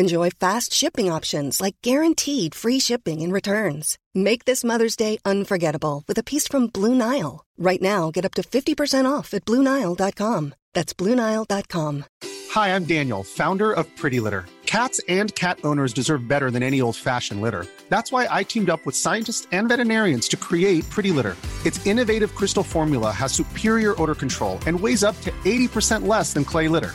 Enjoy fast shipping options like guaranteed free shipping and returns. Make this Mother's Day unforgettable with a piece from Blue Nile. Right now, get up to 50% off at BlueNile.com. That's BlueNile.com. Hi, I'm Daniel, founder of Pretty Litter. Cats and cat owners deserve better than any old fashioned litter. That's why I teamed up with scientists and veterinarians to create Pretty Litter. Its innovative crystal formula has superior odor control and weighs up to 80% less than clay litter.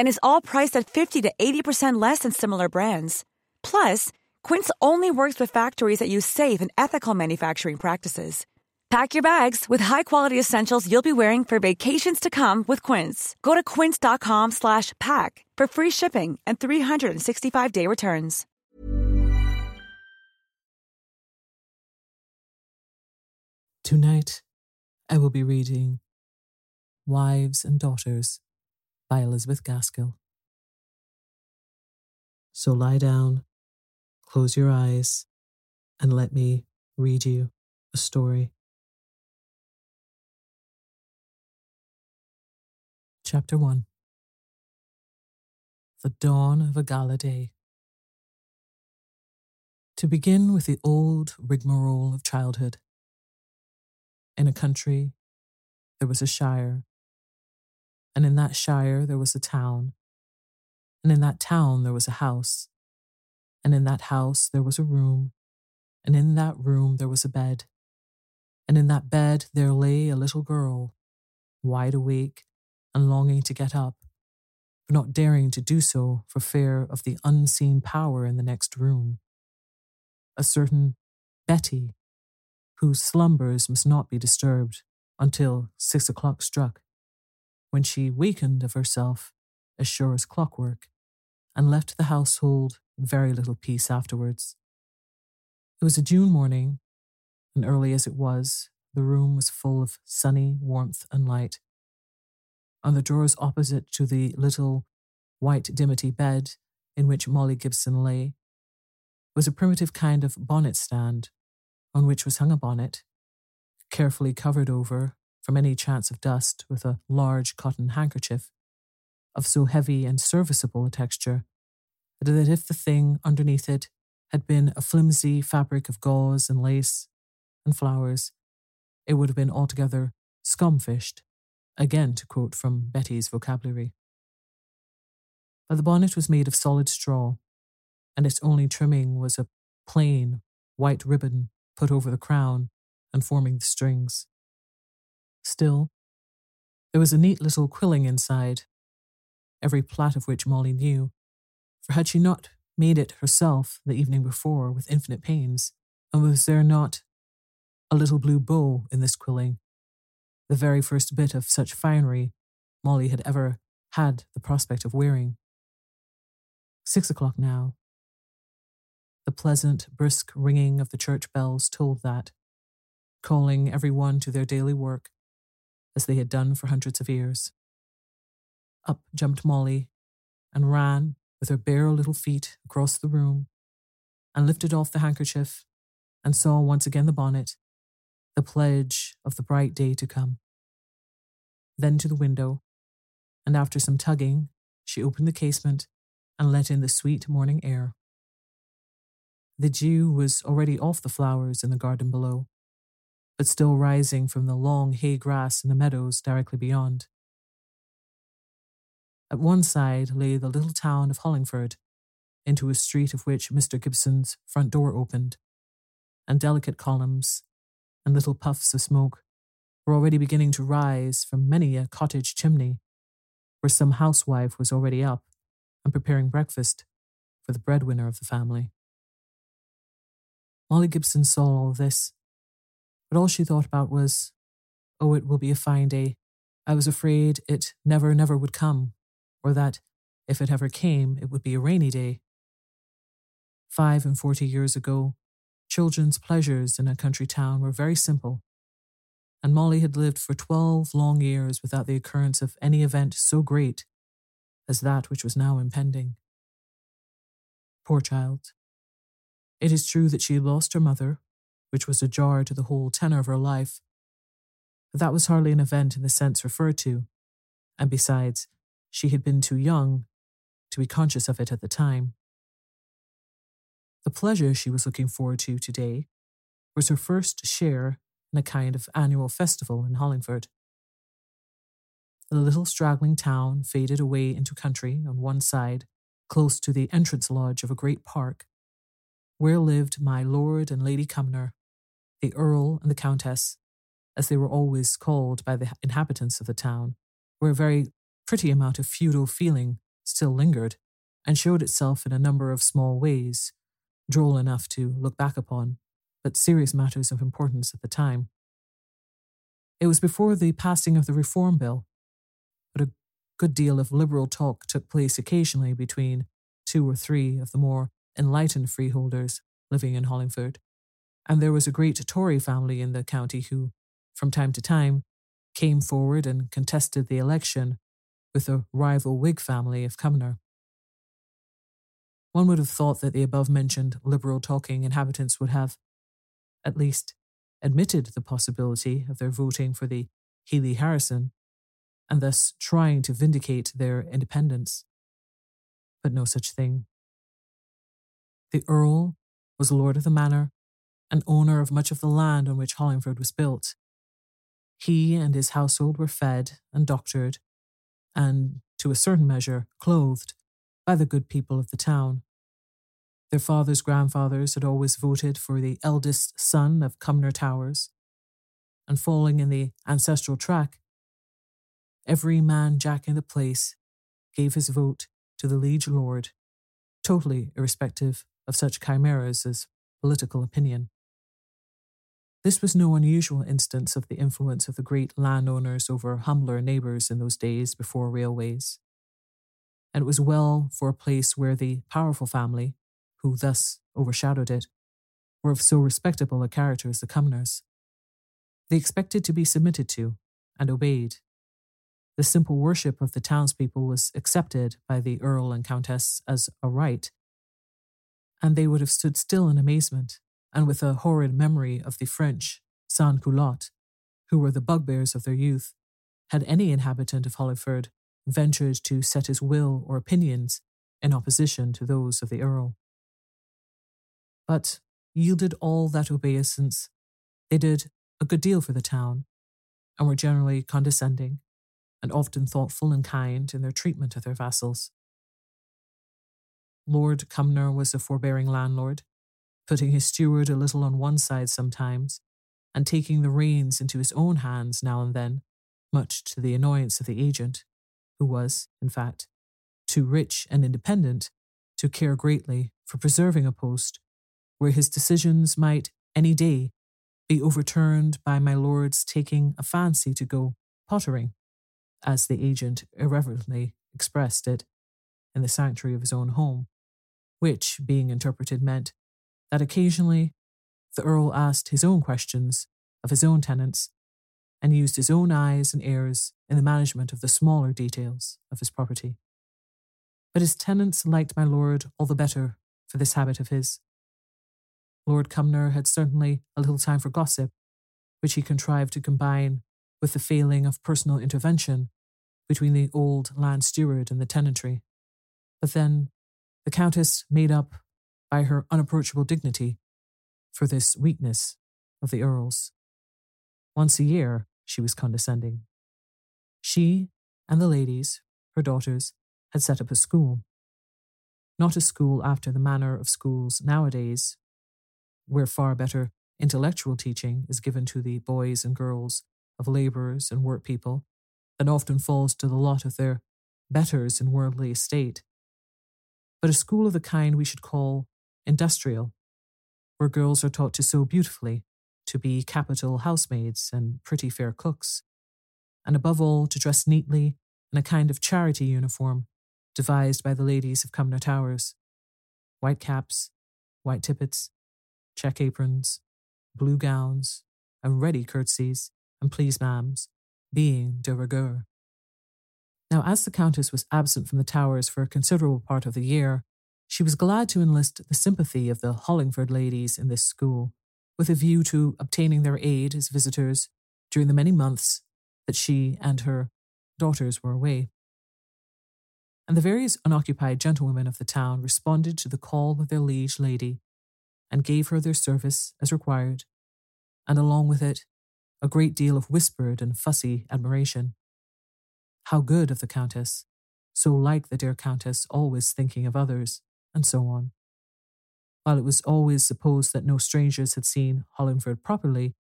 And is all priced at 50 to 80% less than similar brands. Plus, Quince only works with factories that use safe and ethical manufacturing practices. Pack your bags with high-quality essentials you'll be wearing for vacations to come with Quince. Go to quince.com slash pack for free shipping and 365-day returns. Tonight, I will be reading Wives and Daughters by Elizabeth Gaskell. So lie down, close your eyes, and let me read you a story. Chapter 1 The Dawn of a Gala Day. To begin with the old rigmarole of childhood. In a country, there was a shire, and in that shire there was a town, and in that town there was a house, and in that house there was a room, and in that room there was a bed, and in that bed there lay a little girl, wide awake and longing to get up, but not daring to do so for fear of the unseen power in the next room. A certain Betty, whose slumbers must not be disturbed until six o'clock struck, when she weakened of herself as sure as clockwork, and left the household very little peace afterwards. It was a June morning, and early as it was, the room was full of sunny warmth and light. On the drawers opposite to the little white dimity bed in which Molly Gibson lay was a primitive kind of bonnet stand on which was hung a bonnet, carefully covered over from any chance of dust with a large cotton handkerchief of so heavy and serviceable a texture that if the thing underneath it had been a flimsy fabric of gauze and lace and flowers, it would have been altogether scumfished, again to quote from Betty's vocabulary. But the bonnet was made of solid straw, and its only trimming was a plain white ribbon put over the crown and forming the strings. Still, there was a neat little quilling inside, every plait of which Molly knew, for had she not made it herself the evening before with infinite pains, and was there not a little blue bow in this quilling, the very first bit of such finery Molly had ever had the prospect of wearing? Six o'clock now. The pleasant, brisk ringing of the church bells told that, calling every one to their daily work, as they had done for hundreds of years. Up jumped Molly and ran with her bare little feet across the room and lifted off the handkerchief and saw once again the bonnet, the pledge of the bright day to come. Then to the window, and after some tugging, she opened the casement and let in the sweet morning air. The dew was already off the flowers in the garden below, but still rising from the long hay grass in the meadows directly beyond. At one side lay the little town of Hollingford, into a street of which Mr. Gibson's front door opened, and delicate columns and little puffs of smoke were already beginning to rise from many a cottage chimney, where some housewife was already up and preparing breakfast for the breadwinner of the family. Molly Gibson saw all this, but all she thought about was, oh, it will be a fine day. I was afraid it never, never would come, or that, if it ever came, it would be a rainy day. Five and forty years ago, children's pleasures in a country town were very simple, and Molly had lived for twelve long years without the occurrence of any event so great as that which was now impending. Poor child. It is true that she had lost her mother, which was a jar to the whole tenor of her life, but that was hardly an event in the sense referred to, and besides, she had been too young to be conscious of it at the time. The pleasure she was looking forward to today was her first share in a kind of annual festival in Hollingford. The little straggling town faded away into country on one side, close to the entrance lodge of a great park, where lived my Lord and Lady Cumnor, the Earl and the Countess, as they were always called by the inhabitants of the town, where a very pretty amount of feudal feeling still lingered and showed itself in a number of small ways, droll enough to look back upon, but serious matters of importance at the time. It was before the passing of the Reform Bill, but a good deal of liberal talk took place occasionally between two or three of the more enlightened freeholders living in Hollingford, and there was a great Tory family in the county who, from time to time, came forward and contested the election with the rival Whig family of Cumnor. One would have thought that the above mentioned liberal talking inhabitants would have, at least, admitted the possibility of their voting for the Hely-Harrison and thus trying to vindicate their independence. But no such thing. The Earl was lord of the manor and owner of much of the land on which Hollingford was built. He and his household were fed and doctored, and, to a certain measure, clothed by the good people of the town. Their fathers' grandfathers had always voted for the eldest son of Cumnor Towers, and falling in the ancestral track, every man jack in the place gave his vote to the liege lord, totally irrespective of such chimeras as political opinion. This was no unusual instance of the influence of the great landowners over humbler neighbours in those days before railways. And it was well for a place where the powerful family, who thus overshadowed it, were of so respectable a character as the Cumnors. They expected to be submitted to and obeyed the simple worship of the townspeople was accepted by the Earl and Countess as a right, and they would have stood still in amazement and with a horrid memory of the French sans culottes, who were the bugbears of their youth, had any inhabitant of Hollingford ventured to set his will or opinions in opposition to those of the Earl. But yielded all that obeisance, they did a good deal for the town and were generally condescending and often thoughtful and kind in their treatment of their vassals. Lord Cumnor was a forbearing landlord, putting his steward a little on one side sometimes, and taking the reins into his own hands now and then, much to the annoyance of the agent, who was, in fact, too rich and independent to care greatly for preserving a post where his decisions might any day be overturned by my lord's taking a fancy to go pottering, as the agent irreverently expressed it, in the sanctuary of his own home, which, being interpreted, meant that occasionally the Earl asked his own questions of his own tenants and used his own eyes and ears in the management of the smaller details of his property. But his tenants liked my lord all the better for this habit of his. Lord Cumnor had certainly a little time for gossip, which he contrived to combine with the failing of personal intervention between the old land steward and the tenantry. But then the Countess made up by her unapproachable dignity for this weakness of the Earl's. Once a year, she was condescending. She and the ladies, her daughters, had set up a school. Not a school after the manner of schools nowadays, where far better intellectual teaching is given to the boys and girls of labourers and workpeople than often falls to the lot of their betters in worldly estate, but a school of the kind we should call industrial, where girls are taught to sew beautifully, to be capital housemaids and pretty fair cooks, and above all to dress neatly in a kind of charity uniform devised by the ladies of Cumnor Towers white caps, white tippets, check aprons, blue gowns, and ready curtsies and please ma'ams, being de rigueur. Now, as the Countess was absent from the Towers for a considerable part of the year, she was glad to enlist the sympathy of the Hollingford ladies in this school, with a view to obtaining their aid as visitors during the many months that she and her daughters were away. And the various unoccupied gentlewomen of the town responded to the call of their liege lady and gave her their service as required, and along with it, a great deal of whispered and fussy admiration. How good of the Countess, so like the dear Countess, always thinking of others, and so on. While it was always supposed that no strangers had seen Hollingford properly,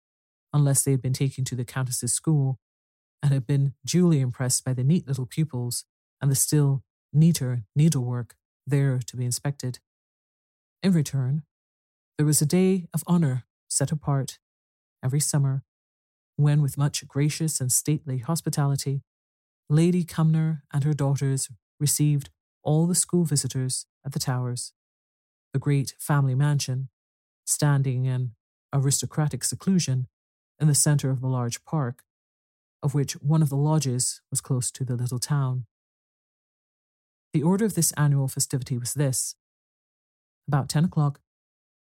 unless they had been taken to the Countess's school, and had been duly impressed by the neat little pupils and the still neater needlework there to be inspected. In return, there was a day of honour set apart every summer, when, with much gracious and stately hospitality, Lady Cumnor and her daughters received all the school visitors at the Towers, the great family mansion, standing in aristocratic seclusion in the centre of the large park, of which one of the lodges was close to the little town. The order of this annual festivity was this. About ten o'clock,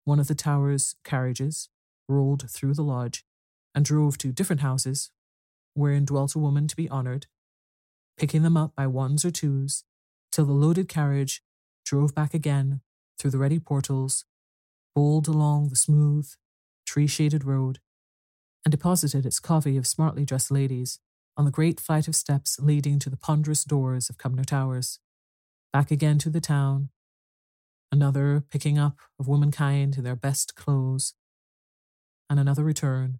one of the tower's carriages rolled through the lodge and drove to different houses wherein dwelt a woman to be honoured, picking them up by ones or twos till the loaded carriage drove back again through the ready portals, bowled along the smooth, tree shaded road, and deposited its covey of smartly dressed ladies on the great flight of steps leading to the ponderous doors of Cumnor Towers, back again to the town, another picking up of womankind in their best clothes, and another return,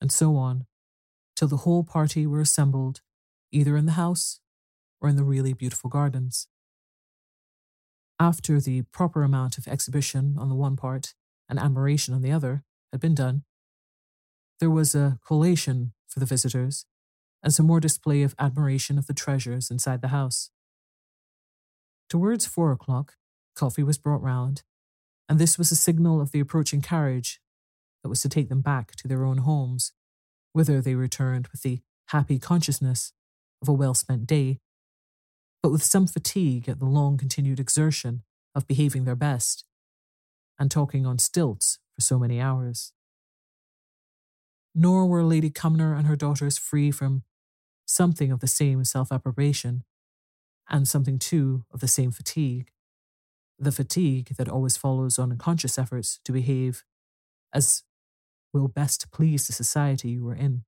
and so on, till the whole party were assembled either in the house or in the really beautiful gardens. After the proper amount of exhibition on the one part and admiration on the other had been done, there was a collation for the visitors and some more display of admiration of the treasures inside the house. Towards four o'clock, Coffee was brought round, and this was a signal of the approaching carriage that was to take them back to their own homes, whither they returned with the happy consciousness of a well spent day, but with some fatigue at the long continued exertion of behaving their best and talking on stilts for so many hours. Nor were Lady Cumnor and her daughters free from something of the same self approbation, and something too of the same fatigue the fatigue that always follows on unconscious efforts to behave as will best please the society you are in.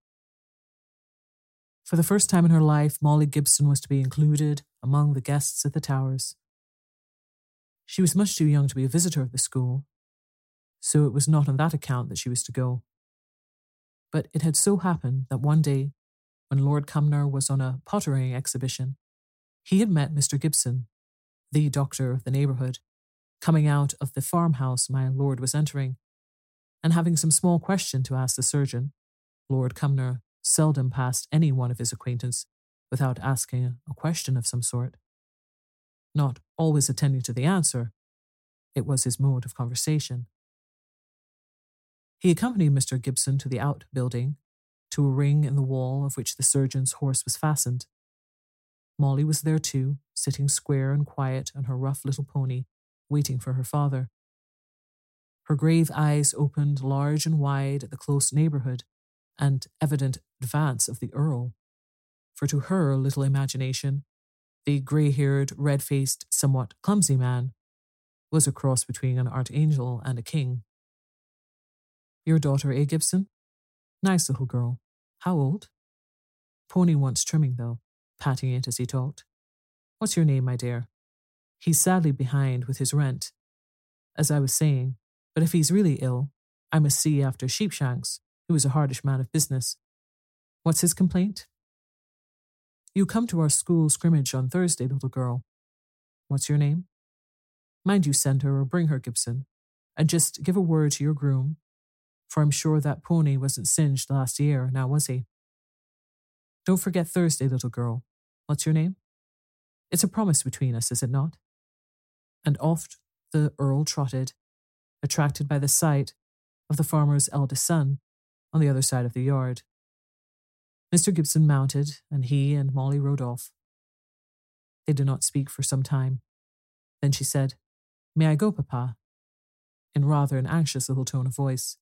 For the first time in her life, Molly Gibson was to be included among the guests at the Towers. She was much too young to be a visitor of the school, so it was not on that account that she was to go. But it had so happened that one day, when Lord Cumnor was on a pottering exhibition, he had met Mr. Gibson, the doctor of the neighbourhood, coming out of the farmhouse my lord was entering, and having some small question to ask the surgeon. Lord Cumnor seldom passed any one of his acquaintance without asking a question of some sort. Not always attending to the answer, it was his mode of conversation. He accompanied Mr. Gibson to the outbuilding, to a ring in the wall of which the surgeon's horse was fastened. Molly was there too, sitting square and quiet on her rough little pony, waiting for her father. Her grave eyes opened large and wide at the close neighbourhood and evident advance of the Earl. For to her little imagination, the grey haired, red faced, somewhat clumsy man was a cross between an archangel and a king. Your daughter, A. Gibson? Nice little girl. How old? Pony wants trimming, though, patting it as he talked. What's your name, my dear? He's sadly behind with his rent, as I was saying, but if he's really ill, I must see after Sheepshanks, who is a hardish man of business. What's his complaint? You come to our school scrimmage on Thursday, little girl. What's your name? Mind you send her or bring her, Gibson, and just give a word to your groom, for I'm sure that pony wasn't singed last year, now was he? Don't forget Thursday, little girl. What's your name? It's a promise between us, is it not? and oft the earl trotted, attracted by the sight of the farmer's eldest son on the other side of the yard. Mr. Gibson mounted, and he and Molly rode off. They did not speak for some time. Then she said, May I go, Papa? in rather an anxious little tone of voice.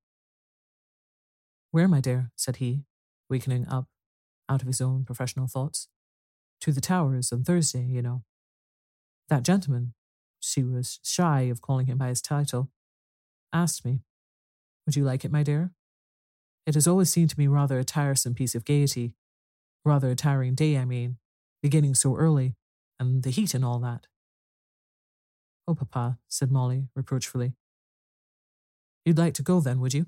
Where, my dear? said he, wakening up out of his own professional thoughts. To the Towers on Thursday, you know. That gentleman, she was shy of calling him by his title, asked me, Would you like it, my dear? It has always seemed to me rather a tiresome piece of gaiety, rather a tiring day, I mean, beginning so early, and the heat and all that. Oh, papa, said Molly reproachfully. You'd like to go then, would you?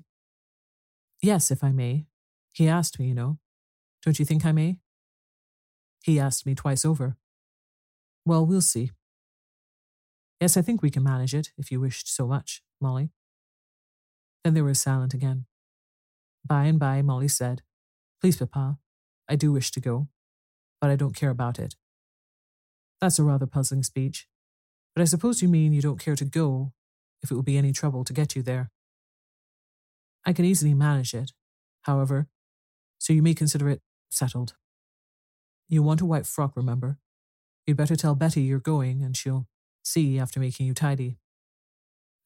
Yes, if I may. He asked me, you know. Don't you think I may? He asked me twice over. Well, we'll see. Yes, I think we can manage it, if you wished so much, Molly. Then they were silent again. By and by, Molly said, Please, Papa, I do wish to go, but I don't care about it. That's a rather puzzling speech, but I suppose you mean you don't care to go if it will be any trouble to get you there. I can easily manage it, however, so you may consider it settled. You want a white frock, remember? You'd better tell Betty you're going, and she'll see after making you tidy.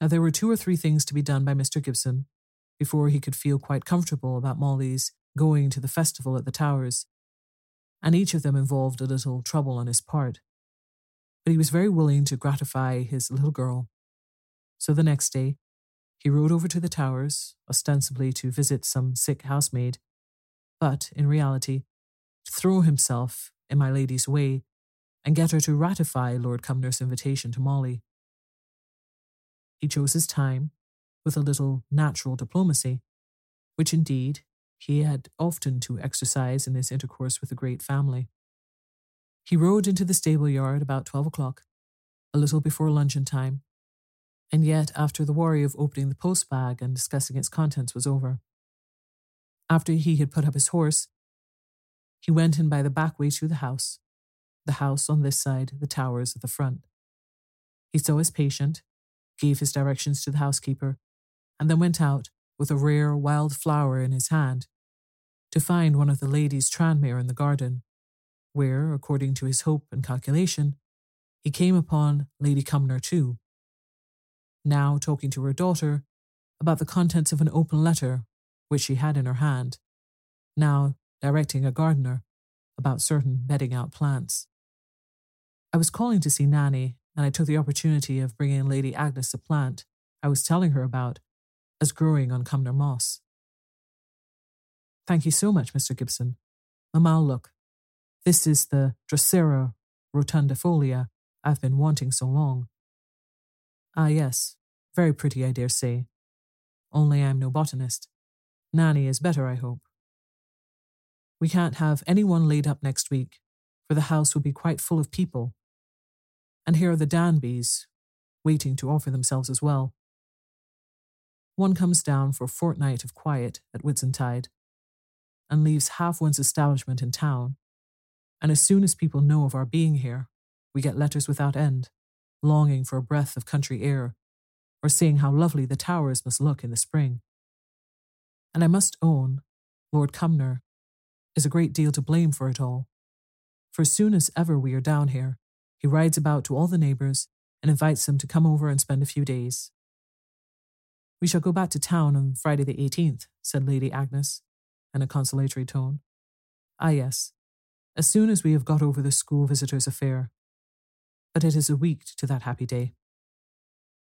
Now, there were two or three things to be done by Mr. Gibson before he could feel quite comfortable about Molly's going to the festival at the Towers, and each of them involved a little trouble on his part. But he was very willing to gratify his little girl. So the next day, he rode over to the Towers, ostensibly to visit some sick housemaid, but in reality, to throw himself in my lady's way and get her to ratify Lord Cumnor's invitation to Molly. He chose his time with a little natural diplomacy, which indeed he had often to exercise in his intercourse with the great family. He rode into the stable yard about twelve o'clock, a little before luncheon time, and yet after the worry of opening the post bag and discussing its contents was over. After he had put up his horse, he went in by the back way to the house, the house on this side, the towers at the front. He saw his patient, gave his directions to the housekeeper, and then went out with a rare wild flower in his hand to find one of the ladies Tranmere in the garden, where, according to his hope and calculation, he came upon Lady Cumnor too, now talking to her daughter about the contents of an open letter which she had in her hand, now directing a gardener about certain bedding out plants. I was calling to see Nanny, and I took the opportunity of bringing Lady Agnes a plant I was telling her about as growing on Cumnor Moss. Thank you so much, Mr. Gibson. Mamma, look. This is the Drosera rotundifolia I've been wanting so long. Ah, yes, very pretty, I dare say. Only I'm no botanist. Nanny is better, I hope. We can't have anyone laid up next week, for the house will be quite full of people. And here are the Danbys, waiting to offer themselves as well. One comes down for a fortnight of quiet at Whitsuntide, and leaves half one's establishment in town. And as soon as people know of our being here, we get letters without end, longing for a breath of country air, or seeing how lovely the towers must look in the spring. And I must own, Lord Cumnor is a great deal to blame for it all. For as soon as ever we are down here, he rides about to all the neighbours and invites them to come over and spend a few days. We shall go back to town on Friday the 18th, said Lady Agnes, in a consolatory tone. Ah, yes, as soon as we have got over the school visitors' affair. But it is a week to that happy day.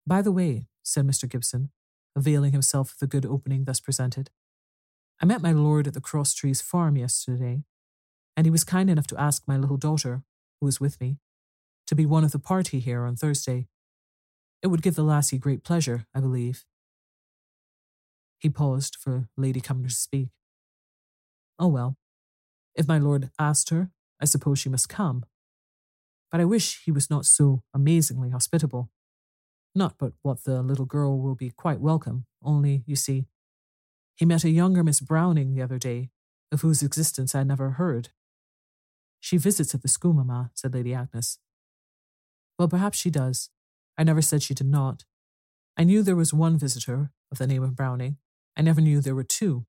By the way, said Mr. Gibson, availing himself of the good opening thus presented, I met my lord at the Cross Trees farm yesterday, and he was kind enough to ask my little daughter, who is with me, to be one of the party here on Thursday. It would give the lassie great pleasure, I believe. He paused for Lady Cumnor to speak. Oh well, if my lord asked her, I suppose she must come. But I wish he was not so amazingly hospitable. Not but what the little girl will be quite welcome, only, you see, he met a younger Miss Browning the other day, of whose existence I never heard. She visits at the school, mamma, said Lady Agnes. Well, perhaps she does. I never said she did not. I knew there was one visitor of the name of Browning. I never knew there were two.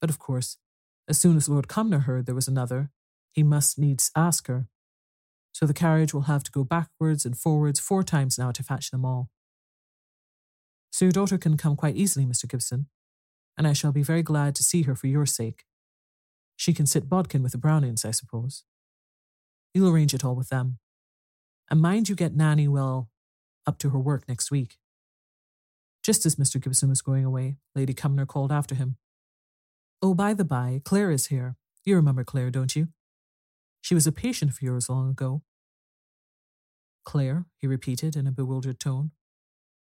But of course, as soon as Lord Cumnor heard there was another, he must needs ask her. So the carriage will have to go backwards and forwards four times now to fetch them all. So your daughter can come quite easily, Mr. Gibson, and I shall be very glad to see her for your sake. She can sit bodkin with the Brownings, I suppose. You'll arrange it all with them. And mind you get Nanny well up to her work next week. Just as Mr. Gibson was going away, Lady Cumnor called after him. Oh, by the by, Clare is here. You remember Clare, don't you? She was a patient of yours long ago. Clare, he repeated in a bewildered tone.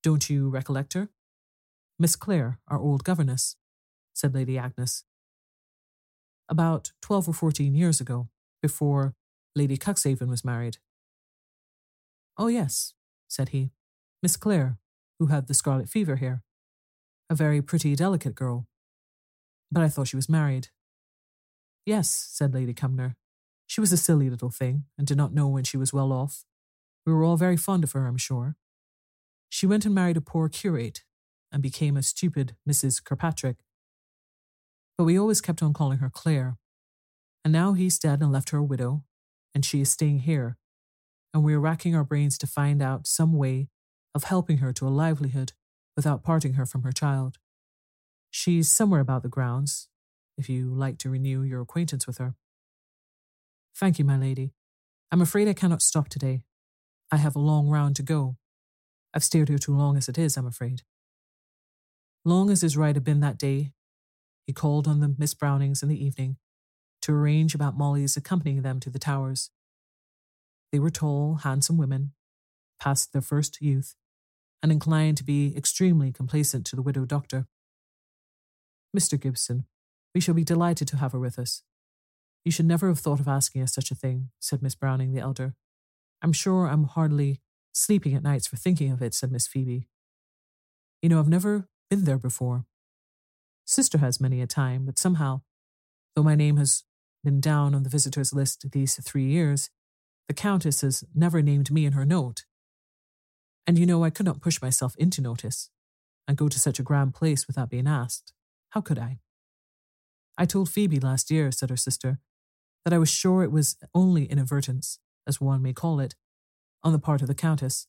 Don't you recollect her? Miss Clare, our old governess, said Lady Agnes. About twelve or fourteen years ago, before Lady Cuxhaven was married. Oh, yes, said he. Miss Clare, who had the scarlet fever here. A very pretty, delicate girl. But I thought she was married. Yes, said Lady Cumnor. She was a silly little thing, and did not know when she was well off. We were all very fond of her, I'm sure. She went and married a poor curate, and became a stupid Mrs. Kirkpatrick. But we always kept on calling her Clare. And now he's dead and left her a widow, and she is staying here. And we are racking our brains to find out some way of helping her to a livelihood without parting her from her child. She's somewhere about the grounds, if you like to renew your acquaintance with her. Thank you, my lady. I'm afraid I cannot stop today. I have a long round to go. I've stayed here too long as it is, I'm afraid. Long as his ride had been that day, he called on the Miss Brownings in the evening to arrange about Molly's accompanying them to the towers. They were tall, handsome women, past their first youth, and inclined to be extremely complacent to the widow doctor. Mr. Gibson, we shall be delighted to have her with us. You should never have thought of asking us such a thing, said Miss Browning the elder. I'm sure I'm hardly sleeping at nights for thinking of it, said Miss Phoebe. You know, I've never been there before. Sister has many a time, but somehow, though my name has been down on the visitors' list these three years, the Countess has never named me in her note. And you know, I could not push myself into notice and go to such a grand place without being asked. How could I? I told Phoebe last year, said her sister, that I was sure it was only inadvertence, as one may call it, on the part of the Countess,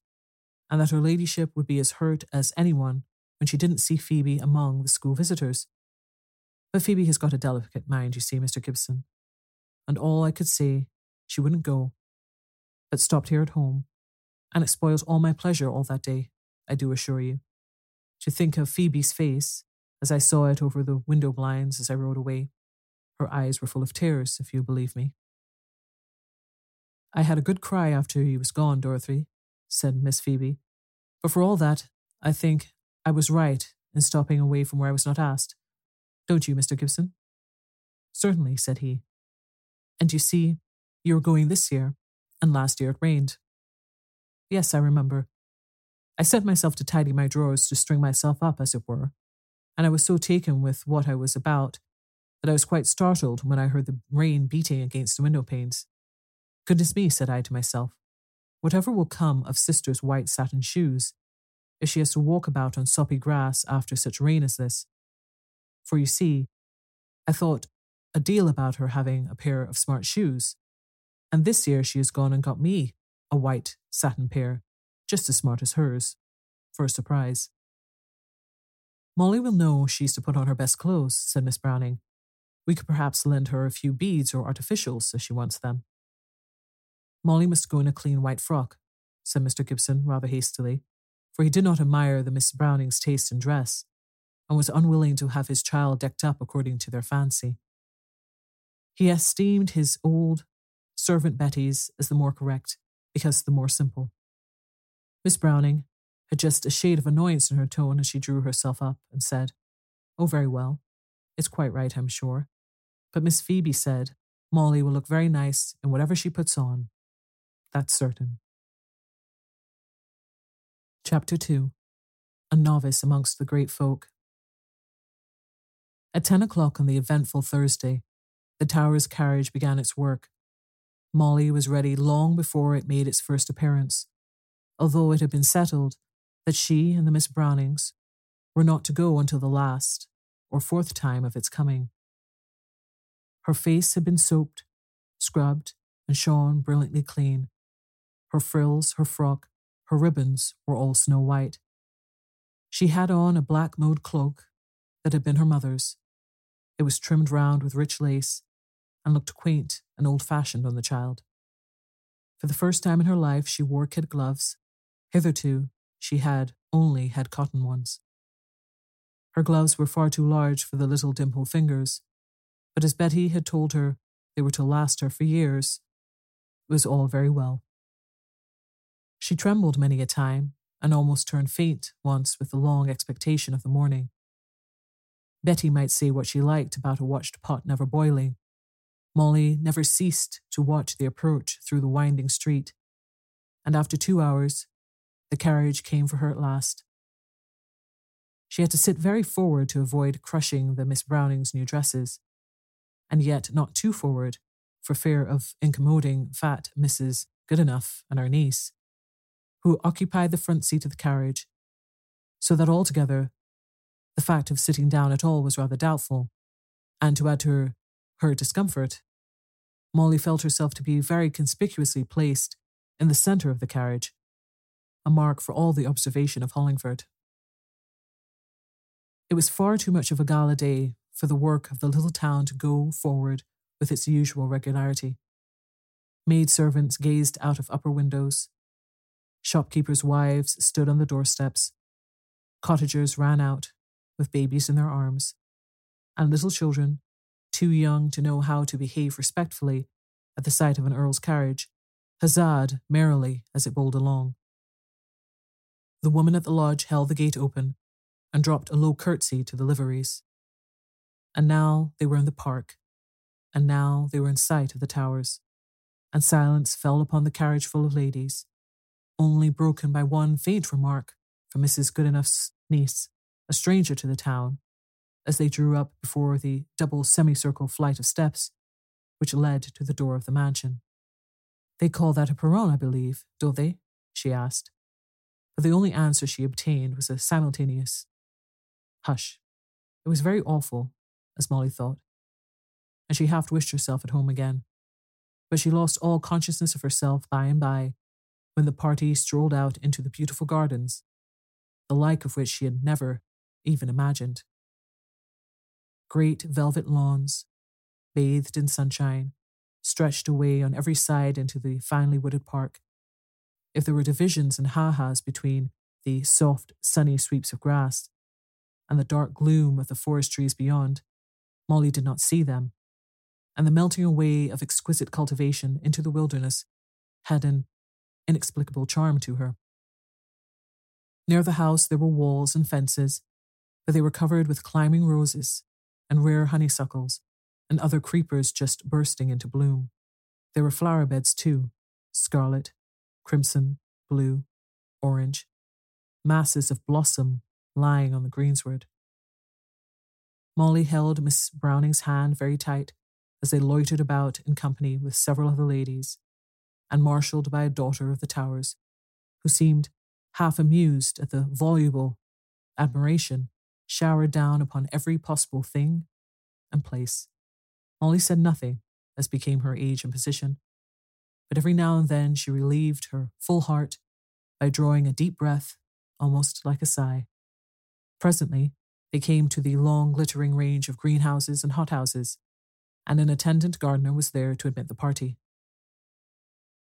and that her ladyship would be as hurt as anyone when she didn't see Phoebe among the school visitors. But Phoebe has got a delicate mind, you see, Mr. Gibson. And all I could say, she wouldn't go, but stopped here at home, and it spoils all my pleasure all that day, I do assure you. To think of Phoebe's face, as I saw it over the window blinds as I rode away, Her eyes were full of tears, if you believe me. I had a good cry after he was gone, Dorothy, said Miss Phoebe. But for all that, I think I was right in stopping away from where I was not asked. Don't you, Mr. Gibson? Certainly, said he. And you see, you were going this year, and last year it rained. Yes, I remember. I set myself to tidy my drawers to string myself up, as it were, and I was so taken with what I was about that I was quite startled when I heard the rain beating against the window panes. Goodness me, said I to myself, whatever will come of sister's white satin shoes if she has to walk about on soppy grass after such rain as this? For you see, I thought a deal about her having a pair of smart shoes, and this year she has gone and got me a white satin pair, just as smart as hers, for a surprise. Molly will know she's to put on her best clothes, said Miss Browning. We could perhaps lend her a few beads or artificials if she wants them. Molly must go in a clean white frock, said Mr. Gibson rather hastily, for he did not admire the Miss Brownings' taste in dress, and was unwilling to have his child decked up according to their fancy. He esteemed his old servant Betty's as the more correct, because the more simple. Miss Browning had just a shade of annoyance in her tone as she drew herself up and said, Oh, very well. It's quite right, I'm sure. But Miss Phoebe said, Molly will look very nice in whatever she puts on, that's certain. Chapter 2 A Novice Amongst the Great Folk. At 10 o'clock on the eventful Thursday, the Towers carriage began its work. Molly was ready long before it made its first appearance, although it had been settled that she and the Miss Brownings were not to go until the last or fourth time of its coming. Her face had been soaped, scrubbed, and shone brilliantly clean, her frills, her frock, her ribbons were all snow white. She had on a black mode cloak that had been her mother's. It was trimmed round with rich lace and looked quaint and old fashioned on the child. For the first time in her life, she wore kid gloves. Hitherto, she had only had cotton ones. Her gloves were far too large for the little dimpled fingers, but as Betty had told her they were to last her for years, it was all very well. She trembled many a time and almost turned faint once with the long expectation of the morning. Betty might say what she liked about a watched pot never boiling. Molly never ceased to watch the approach through the winding street, and after two hours, the carriage came for her at last. She had to sit very forward to avoid crushing the Miss Brownings' new dresses, and yet not too forward for fear of incommoding fat Mrs. Goodenough and her niece who occupied the front seat of the carriage, so that altogether the fact of sitting down at all was rather doubtful, and to add to her, her discomfort, Molly felt herself to be very conspicuously placed in the centre of the carriage, a mark for all the observation of Hollingford. It was far too much of a gala day for the work of the little town to go forward with its usual regularity. Maid servants gazed out of upper windows, Shopkeepers' wives stood on the doorsteps. Cottagers ran out with babies in their arms. And little children, too young to know how to behave respectfully at the sight of an earl's carriage, huzzaed merrily as it bowled along. The woman at the lodge held the gate open and dropped a low curtsy to the liveries. And now they were in the park, and now they were in sight of the towers, and silence fell upon the carriage full of ladies, only broken by one faint remark from Mrs. Goodenough's niece, a stranger to the town, as they drew up before the double semicircle flight of steps which led to the door of the mansion. They call that a perron, I believe, don't they? she asked. But the only answer she obtained was a simultaneous hush. It was very awful, as Molly thought, and she half wished herself at home again. But she lost all consciousness of herself by and by when the party strolled out into the beautiful gardens, the like of which she had never even imagined. Great velvet lawns, bathed in sunshine, stretched away on every side into the finely wooded park. If there were divisions and ha-has between the soft, sunny sweeps of grass and the dark gloom of the forest trees beyond, Molly did not see them, and the melting away of exquisite cultivation into the wilderness had an inexplicable charm to her. Near the house there were walls and fences, but they were covered with climbing roses and rare honeysuckles and other creepers just bursting into bloom. There were flower beds too scarlet, crimson, blue, orange, masses of blossom lying on the greensward. Molly held Miss Browning's hand very tight as they loitered about in company with several other ladies, and marshalled by a daughter of the Towers, who seemed half amused at the voluble admiration showered down upon every possible thing and place. Molly said nothing, as became her age and position, but every now and then she relieved her full heart by drawing a deep breath, almost like a sigh. Presently, they came to the long, glittering range of greenhouses and hothouses, and an attendant gardener was there to admit the party.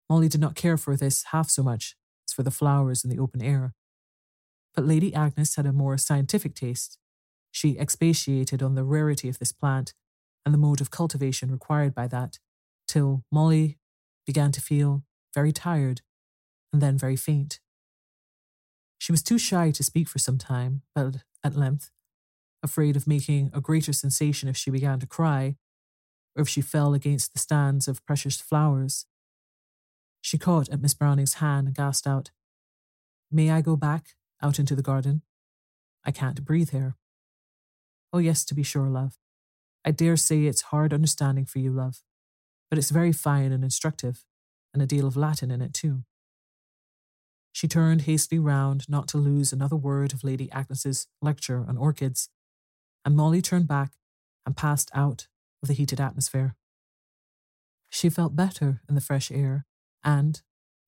Molly did not care for this half so much as for the flowers in the open air. But Lady Agnes had a more scientific taste. She expatiated on the rarity of this plant and the mode of cultivation required by that, till Molly began to feel very tired and then very faint. She was too shy to speak for some time, but at length, afraid of making a greater sensation if she began to cry, or if she fell against the stands of precious flowers, she caught at Miss Browning's hand and gasped out, May I go back out into the garden? I can't breathe here. Oh, yes, to be sure, love. I dare say it's hard understanding for you, love, but it's very fine and instructive, and a deal of Latin in it, too. She turned hastily round not to lose another word of Lady Agnes's lecture on orchids, and Molly turned back and passed out of the heated atmosphere. She felt better in the fresh air and,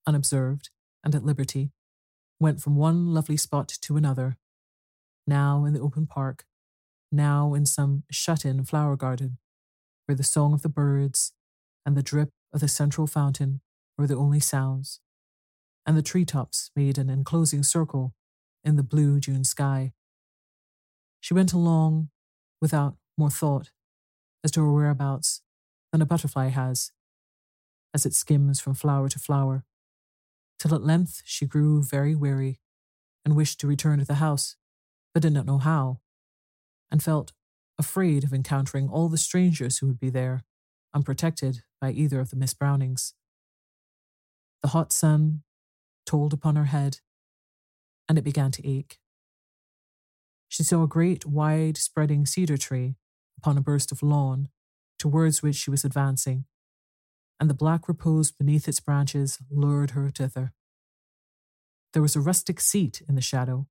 unobserved and at liberty, went from one lovely spot to another, now in the open park, now in some shut in flower garden, where the song of the birds and the drip of the central fountain were the only sounds and the treetops made an enclosing circle in the blue June sky. She went along without more thought as to her whereabouts than a butterfly has as it skims from flower to flower, till at length she grew very weary and wished to return to the house, but did not know how, and felt afraid of encountering all the strangers who would be there, unprotected by either of the Miss Brownings. The hot sun told upon her head, and it began to ache. She saw a great, wide spreading cedar tree upon a burst of lawn towards which she was advancing, and the black repose beneath its branches lured her thither. There was a rustic seat in the shadow,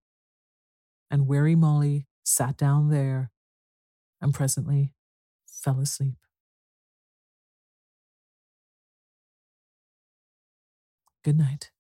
and weary Molly sat down there and presently fell asleep. Good night.